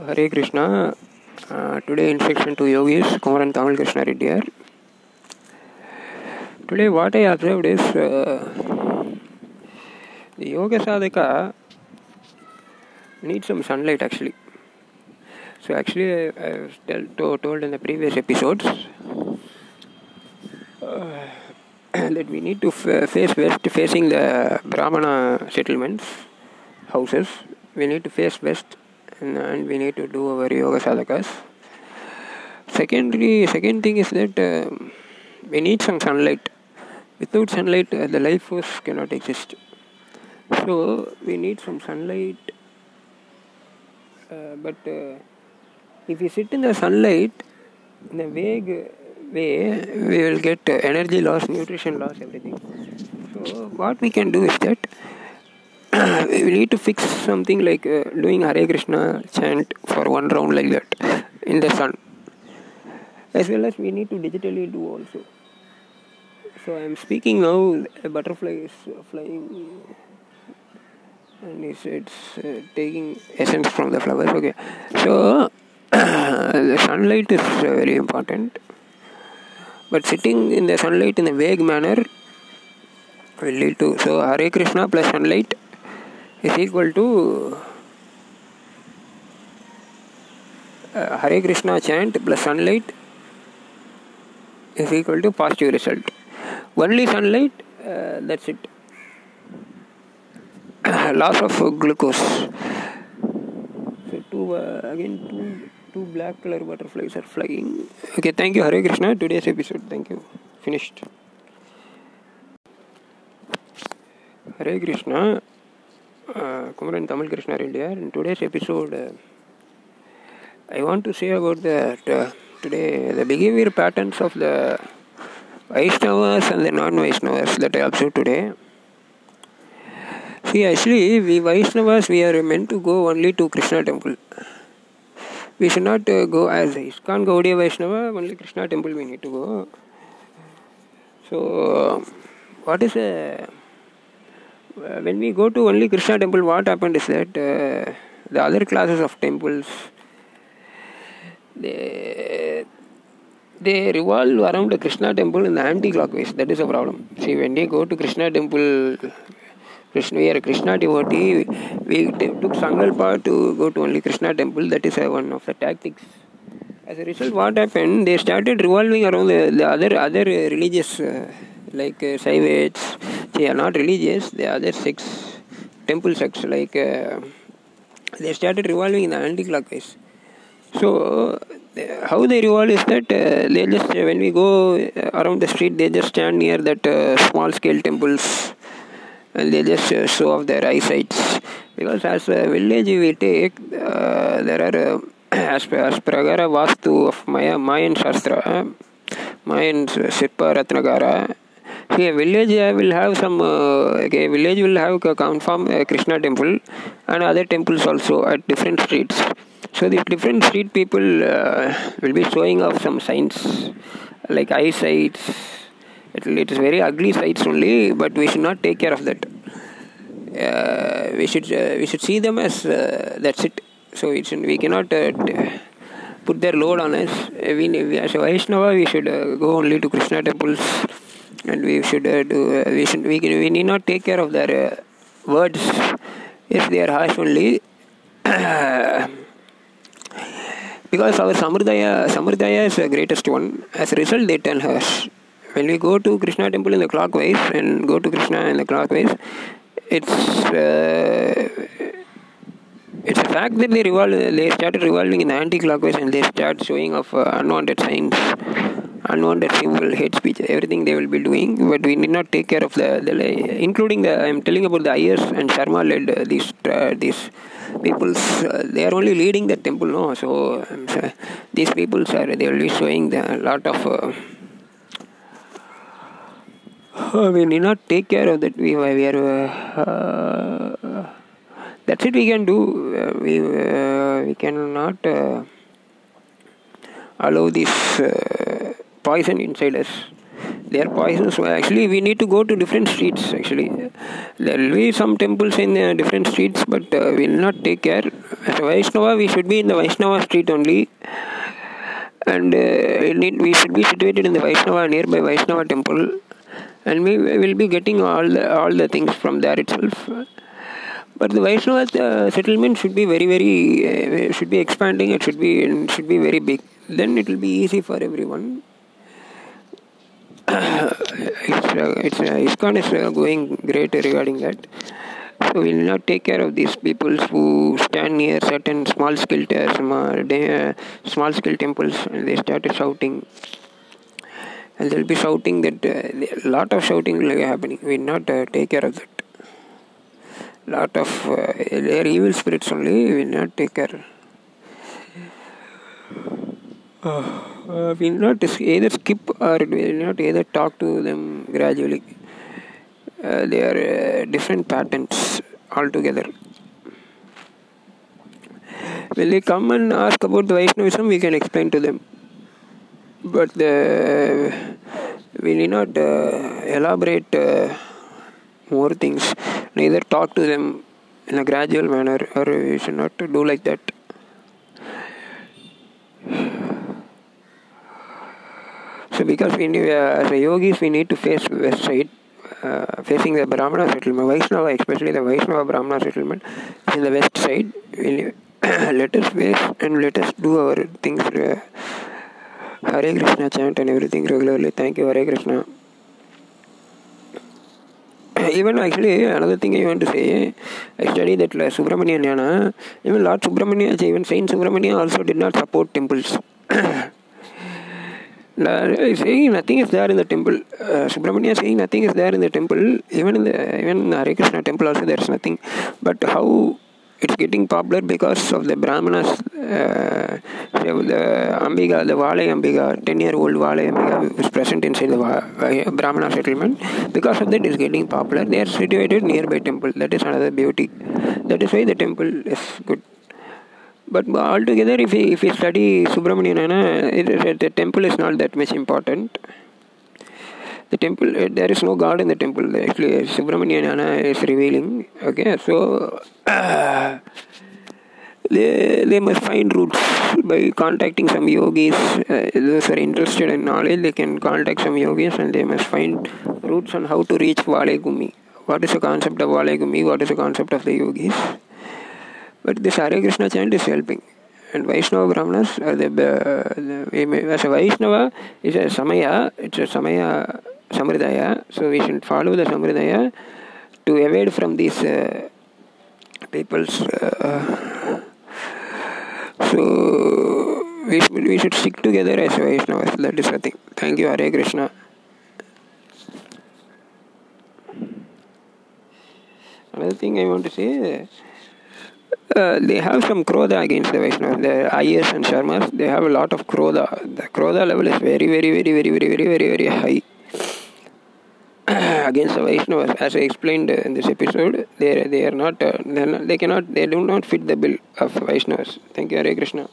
Hare Krishna. Uh, today instruction to yogis, Kumaran Tamil Krishna Reddy. Today what I observed is uh, the yoga sadhaka some sunlight actually. So actually I, to, told in the previous episodes uh, that we need to face west facing the Brahmana settlements, houses. We need to face west and, and we need to do our yoga sadhakas. Secondly, second thing is that uh, we need some sunlight. Without sunlight, uh, the life force cannot exist. So we need some sunlight. Uh, but uh, if we sit in the sunlight, in a vague way, we will get uh, energy loss, nutrition loss, everything. So what we can do is that we need to fix something like uh, doing Hare Krishna chant for one round like that in the sun. As well as we need to digitally do also. So I am speaking now, a butterfly is flying and it's, it's uh, taking essence from the flowers. Okay, so the sunlight is uh, very important. But sitting in the sunlight in a vague manner will lead to so Hare Krishna plus sunlight equal to uh, Hare Krishna chant plus sunlight is equal to positive result. Only sunlight, uh, that's it. Loss of glucose. So two uh, again two two black color butterflies are flying. Okay, thank you Hare Krishna. Today's episode. Thank you. Finished. Hare Krishna. Uh, Kumaran Tamil Krishna India. In today's episode, uh, I want to say about that uh, today the behavior patterns of the Vaishnavas and the non-Vaishnavas that I observed today. See, actually, we Vaishnavas we are meant to go only to Krishna temple. We should not uh, go as ISKCON Gaudiya Vaishnava. Only Krishna temple we need to go. So, what is a when we go to only Krishna temple, what happened is that uh, the other classes of temples they they revolve around the Krishna temple in the anti-clockwise. That is a problem. See, when they go to Krishna temple, Krishna, we are a Krishna devotee. We, we took Sangalpa to go to only Krishna temple. That is uh, one of the tactics. As a result, what happened? They started revolving around the, the other other religious. Uh, like uh, Saivites, they are not religious, they are sects, temple sects, like uh, they started revolving in the anti-clockwise. So, uh, how they revolve is that uh, they just, uh, when we go around the street, they just stand near that uh, small scale temples and they just uh, show off their eyesights. Because as a village we take, uh, there are, as, as Pragara Vastu of Maya, Mayan Shastra, Mayan Sirpa Ratnagara, See, a village uh, will have some. Uh, okay, village will have confirm uh, Krishna temple and other temples also at different streets. So these different street people will be showing off some signs like eyesight. It, it is very ugly sights only, but we should not take care of that. we should we should see them as that's it. So we should, we cannot put their load on us. We, we as a Vaishnava, we should go only to Krishna temples and we should uh, do uh, we should we, we need not take care of their uh, words. If they are harsh only because our samurdaya samurdaya is the greatest one. As a result they turn harsh. When we go to krishna temple in the clockwise and go to krishna in the clockwise it's it's a fact that they revolve they started revolving in the anti-clockwise and they start showing of unwanted signs unwanted symbol, hate speech, everything they will be doing, but we need not take care of the, the including the, I am telling about the Iyers and Sharma led uh, these, uh, these peoples, uh, they are only leading the temple, no, so um, these peoples are, they will be showing the lot of, we need not take care of that, we, we are, that's it we can do, we, we cannot allow this poison inside us. They are poisons. Actually, we need to go to different streets. Actually, there will be some temples in uh, different streets, but uh, we will not take care. as a Vaishnava, we should be in the Vaishnava street only, and uh, we should be situated in the Vaishnava nearby Vaishnava temple, and we will be getting all the all the things from there itself. But the Vaishnava uh, settlement should be very very uh, should be expanding. It should be should be very big. Then it will be easy for everyone. It's uh, it's going great regarding that. So we will not take care of these people who stand near certain small scale uh, small scale temples and they started shouting. And they'll be shouting that a uh, lot of shouting will be happening. We will not uh, take care of that. Lot of uh, evil spirits only. We will not take care. Uh, we will not either skip or we will not either talk to them gradually. Uh, they are uh, different patterns altogether. When they come and ask about the Vaishnavism, we can explain to them. But the, we need not uh, elaborate uh, more things, neither talk to them in a gradual manner, or we should not do like that. So, because we need, uh, as a yogis, we need to face west side uh, facing the Brahmana settlement, Vaishnava, especially the Vaishnava Brahmana settlement, in the west side. let us face and let us do our things. Uh, Hare Krishna chant and everything regularly. Thank you, Hare Krishna. Even actually, another thing I want to say, I studied that uh, Subramanian Jnana, even Lord Subramania, even Saint Subramania also did not support temples. Saying nothing is there in the temple. Uh, saying nothing is there in the temple. Even in the even in the Hare Krishna temple also there is nothing. But how it's getting popular because of the Brahmanas, uh, the Ambiga, the Vale Ambiga, 10 year old Vale Ambiga is present inside the uh, Brahmana settlement. Because of that, it's getting popular. They are situated nearby temple. That is another beauty. That is why the temple is good. But altogether, if we, if we study Subramanian, the temple is not that much important. The temple, uh, there is no God in the temple. Actually, Subramanian is revealing. Okay, so uh, they, they must find roots by contacting some yogis. Uh, those are interested in knowledge, they can contact some yogis and they must find roots on how to reach Vale Gumi. What is the concept of Vale Gumi? What is the concept of the yogis? But this Hare Krishna chant is helping. And Vaishnava Brahmanas, uh, the, uh, the, as a Vaishnava, is a Samaya, it's a Samaya Samridaya, so we should follow the Samridaya to evade from these uh, people's. Uh, so we, we should stick together as a Vaishnavas, that is the thing. Thank you, Hare Krishna. Another thing I want to say uh, they have some krodha against the Vaishnavas. The IS and Sharmas, they have a lot of krodha. The krodha level is very, very, very, very, very, very, very, very high against the Vaishnavas. As I explained in this episode, they they are not, uh, they cannot, they do not fit the bill of Vaishnavas. Thank you, Hare Krishna.